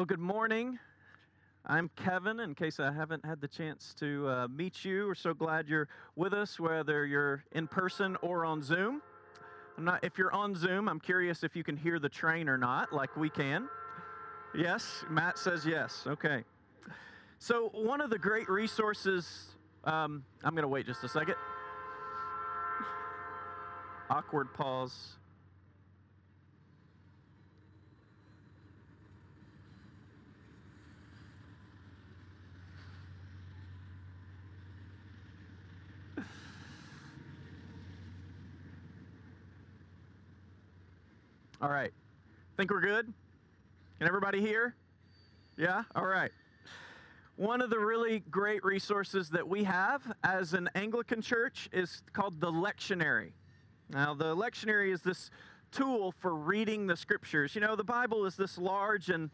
Well, good morning. I'm Kevin. In case I haven't had the chance to uh, meet you, we're so glad you're with us, whether you're in person or on Zoom. I'm not, if you're on Zoom, I'm curious if you can hear the train or not, like we can. Yes, Matt says yes. Okay. So, one of the great resources, um, I'm going to wait just a second. Awkward pause. All right. Think we're good? Can everybody hear? Yeah? All right. One of the really great resources that we have as an Anglican church is called the lectionary. Now, the lectionary is this tool for reading the scriptures. You know, the Bible is this large and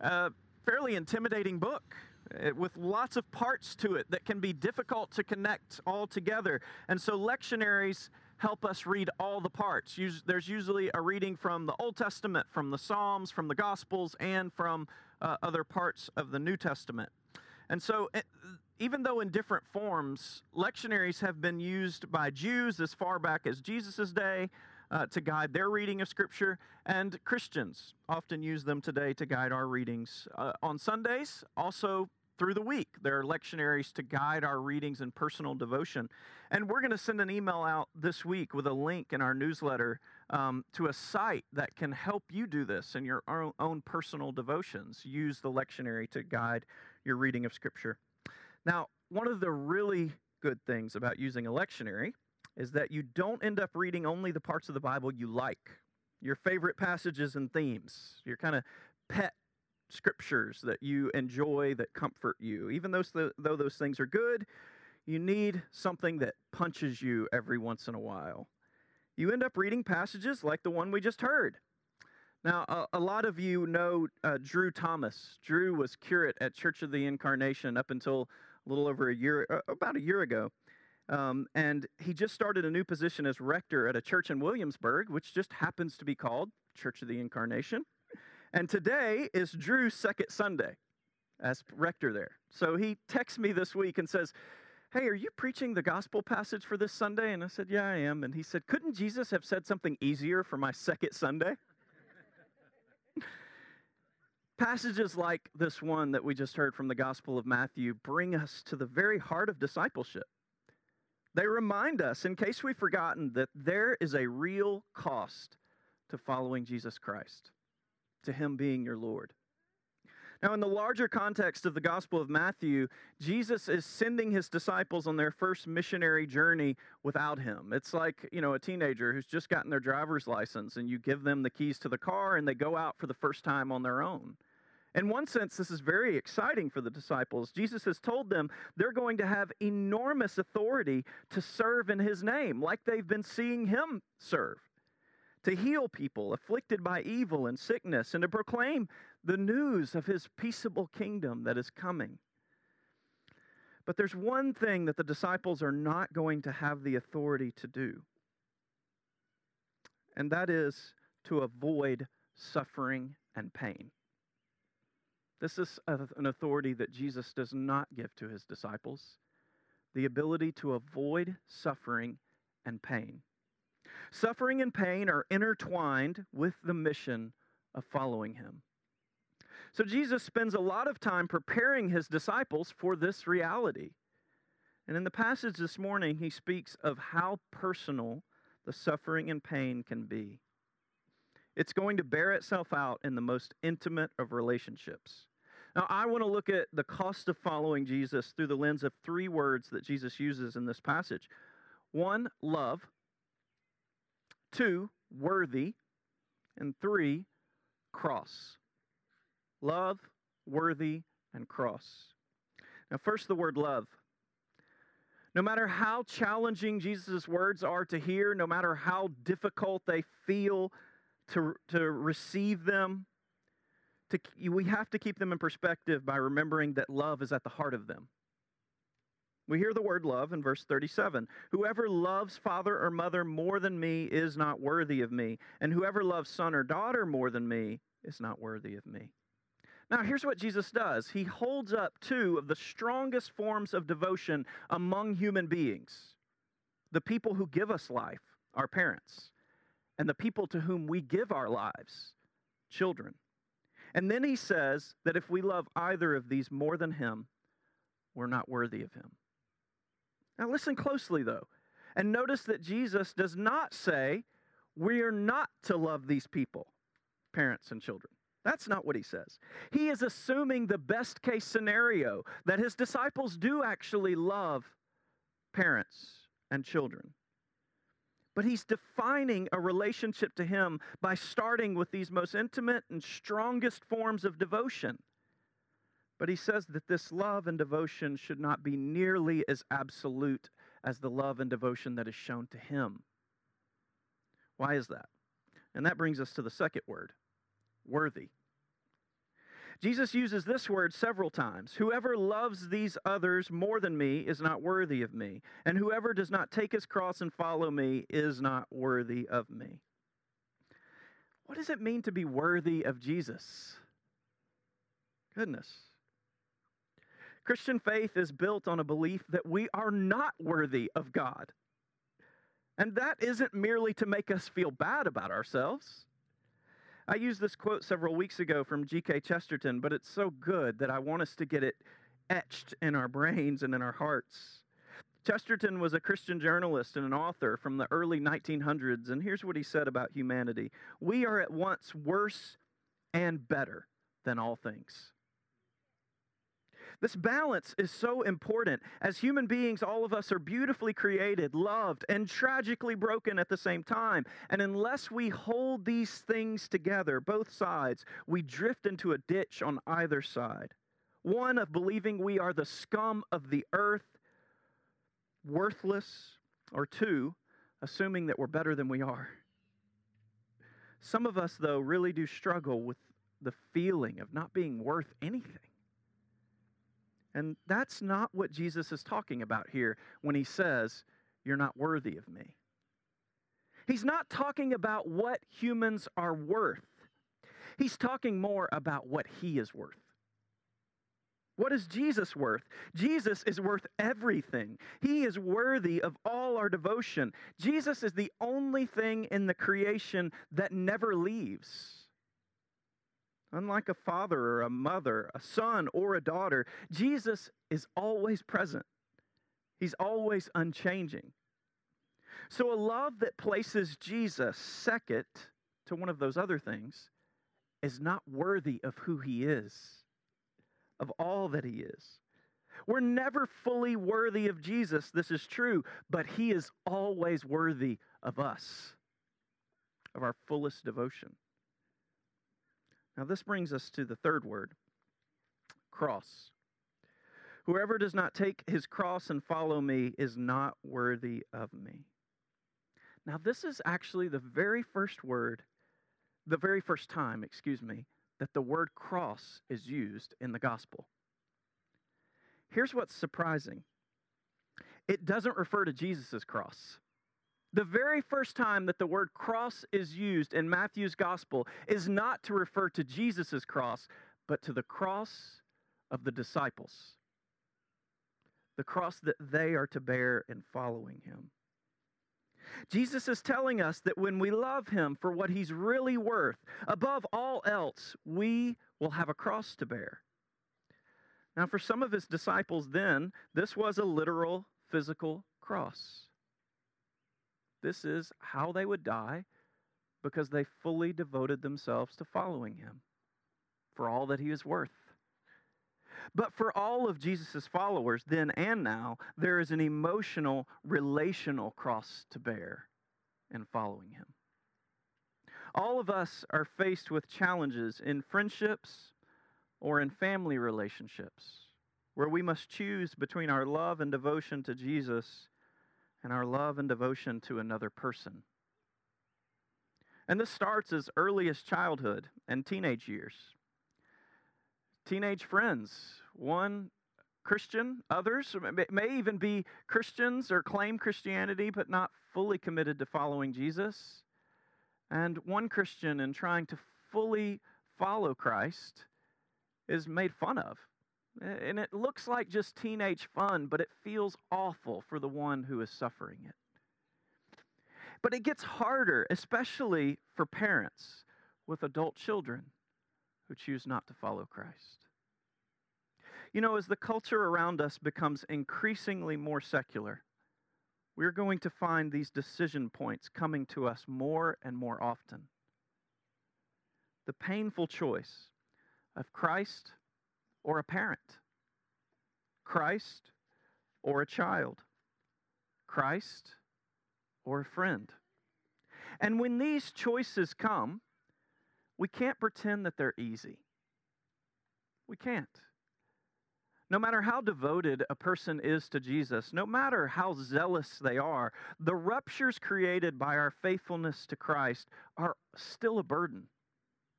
uh, fairly intimidating book uh, with lots of parts to it that can be difficult to connect all together. And so, lectionaries help us read all the parts. There's usually a reading from the Old Testament, from the Psalms, from the Gospels, and from uh, other parts of the New Testament. And so, eh, even though in different forms, lectionaries have been used by Jews as far back as Jesus' day uh, to guide their reading of Scripture, and Christians often use them today to guide our readings. Uh, on Sundays, also through the week. There are lectionaries to guide our readings and personal devotion. And we're going to send an email out this week with a link in our newsletter um, to a site that can help you do this in your own, own personal devotions. Use the lectionary to guide your reading of Scripture. Now, one of the really good things about using a lectionary is that you don't end up reading only the parts of the Bible you like, your favorite passages and themes, your kind of pet scriptures that you enjoy that comfort you. Even though, though those things are good, you need something that punches you every once in a while. You end up reading passages like the one we just heard. Now, a, a lot of you know uh, Drew Thomas. Drew was curate at Church of the Incarnation up until a little over a year, uh, about a year ago. Um, and he just started a new position as rector at a church in Williamsburg, which just happens to be called Church of the Incarnation. And today is Drew's second Sunday as rector there. So he texts me this week and says, Hey, are you preaching the gospel passage for this Sunday? And I said, Yeah, I am. And he said, Couldn't Jesus have said something easier for my second Sunday? Passages like this one that we just heard from the Gospel of Matthew bring us to the very heart of discipleship. They remind us, in case we've forgotten, that there is a real cost to following Jesus Christ to him being your Lord. Now, in the larger context of the Gospel of Matthew, Jesus is sending his disciples on their first missionary journey without him. It's like, you know, a teenager who's just gotten their driver's license and you give them the keys to the car and they go out for the first time on their own. In one sense, this is very exciting for the disciples. Jesus has told them they're going to have enormous authority to serve in his name, like they've been seeing him serve to heal people afflicted by evil and sickness, and to proclaim the news of his peaceable kingdom that is coming. But there's one thing that the disciples are not going to have the authority to do, and that is to avoid suffering and pain. This is an authority that Jesus does not give to his disciples the ability to avoid suffering and pain. Suffering and pain are intertwined with the mission of following him. So Jesus spends a lot of time preparing his disciples for this reality. And in the passage this morning, he speaks of how personal the suffering and pain can be. It's going to bear itself out in the most intimate of relationships. Now, I want to look at the cost of following Jesus through the lens of three words that Jesus uses in this passage one, love. Two, worthy. And three, cross. Love, worthy, and cross. Now, first, the word love. No matter how challenging Jesus' words are to hear, no matter how difficult they feel to, to receive them, to, we have to keep them in perspective by remembering that love is at the heart of them. We hear the word love in verse 37. Whoever loves father or mother more than me is not worthy of me, and whoever loves son or daughter more than me is not worthy of me. Now, here's what Jesus does He holds up two of the strongest forms of devotion among human beings the people who give us life, our parents, and the people to whom we give our lives, children. And then he says that if we love either of these more than him, we're not worthy of him. Now, listen closely, though, and notice that Jesus does not say we are not to love these people, parents and children. That's not what he says. He is assuming the best case scenario that his disciples do actually love parents and children. But he's defining a relationship to him by starting with these most intimate and strongest forms of devotion. But he says that this love and devotion should not be nearly as absolute as the love and devotion that is shown to him. Why is that? And that brings us to the second word worthy. Jesus uses this word several times. Whoever loves these others more than me is not worthy of me, and whoever does not take his cross and follow me is not worthy of me. What does it mean to be worthy of Jesus? Goodness. Christian faith is built on a belief that we are not worthy of God. And that isn't merely to make us feel bad about ourselves. I used this quote several weeks ago from G.K. Chesterton, but it's so good that I want us to get it etched in our brains and in our hearts. Chesterton was a Christian journalist and an author from the early 1900s, and here's what he said about humanity We are at once worse and better than all things. This balance is so important. As human beings, all of us are beautifully created, loved, and tragically broken at the same time. And unless we hold these things together, both sides, we drift into a ditch on either side. One of believing we are the scum of the earth, worthless, or two, assuming that we're better than we are. Some of us, though, really do struggle with the feeling of not being worth anything. And that's not what Jesus is talking about here when he says, You're not worthy of me. He's not talking about what humans are worth. He's talking more about what he is worth. What is Jesus worth? Jesus is worth everything. He is worthy of all our devotion. Jesus is the only thing in the creation that never leaves. Unlike a father or a mother, a son or a daughter, Jesus is always present. He's always unchanging. So, a love that places Jesus second to one of those other things is not worthy of who he is, of all that he is. We're never fully worthy of Jesus, this is true, but he is always worthy of us, of our fullest devotion. Now, this brings us to the third word cross. Whoever does not take his cross and follow me is not worthy of me. Now, this is actually the very first word, the very first time, excuse me, that the word cross is used in the gospel. Here's what's surprising it doesn't refer to Jesus' cross. The very first time that the word cross is used in Matthew's gospel is not to refer to Jesus' cross, but to the cross of the disciples. The cross that they are to bear in following him. Jesus is telling us that when we love him for what he's really worth, above all else, we will have a cross to bear. Now, for some of his disciples, then, this was a literal physical cross. This is how they would die because they fully devoted themselves to following him for all that he is worth. But for all of Jesus' followers, then and now, there is an emotional, relational cross to bear in following him. All of us are faced with challenges in friendships or in family relationships where we must choose between our love and devotion to Jesus and our love and devotion to another person. And this starts as early as childhood and teenage years. Teenage friends, one Christian, others may even be Christians or claim Christianity but not fully committed to following Jesus. And one Christian in trying to fully follow Christ is made fun of. And it looks like just teenage fun, but it feels awful for the one who is suffering it. But it gets harder, especially for parents with adult children who choose not to follow Christ. You know, as the culture around us becomes increasingly more secular, we're going to find these decision points coming to us more and more often. The painful choice of Christ or a parent, Christ or a child, Christ or a friend. And when these choices come, we can't pretend that they're easy. We can't. No matter how devoted a person is to Jesus, no matter how zealous they are, the ruptures created by our faithfulness to Christ are still a burden.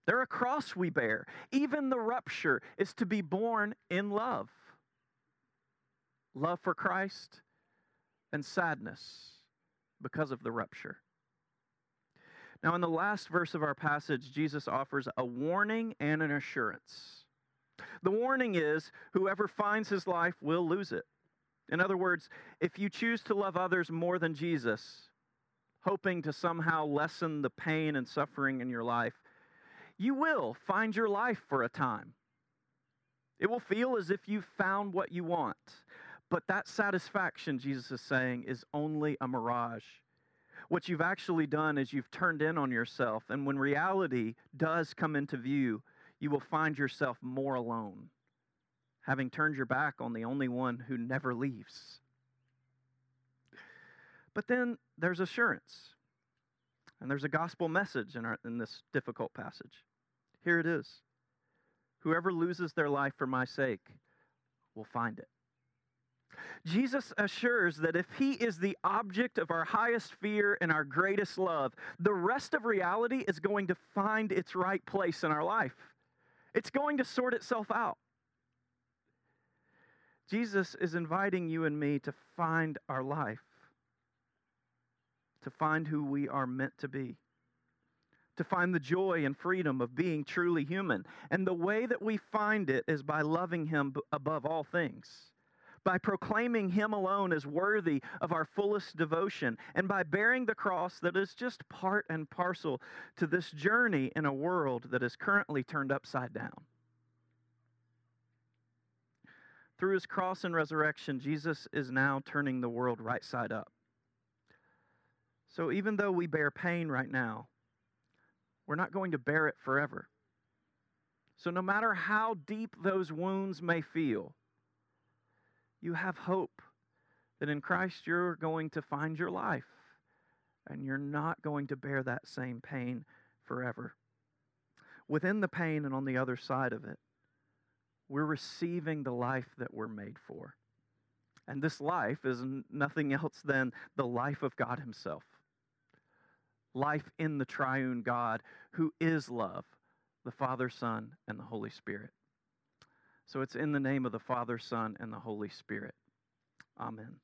They're a cross we bear. Even the rupture is to be borne in love love for Christ and sadness because of the rupture. Now, in the last verse of our passage, Jesus offers a warning and an assurance. The warning is whoever finds his life will lose it. In other words, if you choose to love others more than Jesus, hoping to somehow lessen the pain and suffering in your life, you will find your life for a time. It will feel as if you've found what you want. But that satisfaction, Jesus is saying, is only a mirage. What you've actually done is you've turned in on yourself, and when reality does come into view, you will find yourself more alone, having turned your back on the only one who never leaves. But then there's assurance, and there's a gospel message in, our, in this difficult passage. Here it is Whoever loses their life for my sake will find it. Jesus assures that if He is the object of our highest fear and our greatest love, the rest of reality is going to find its right place in our life. It's going to sort itself out. Jesus is inviting you and me to find our life, to find who we are meant to be, to find the joy and freedom of being truly human. And the way that we find it is by loving Him above all things by proclaiming Him alone as worthy of our fullest devotion, and by bearing the cross that is just part and parcel to this journey in a world that is currently turned upside down. Through His cross and resurrection, Jesus is now turning the world right side up. So even though we bear pain right now, we're not going to bear it forever. So, no matter how deep those wounds may feel, you have hope that in Christ you're going to find your life and you're not going to bear that same pain forever. Within the pain and on the other side of it, we're receiving the life that we're made for. And this life is nothing else than the life of God Himself. Life in the triune God who is love, the Father, Son, and the Holy Spirit. So it's in the name of the Father, Son, and the Holy Spirit. Amen.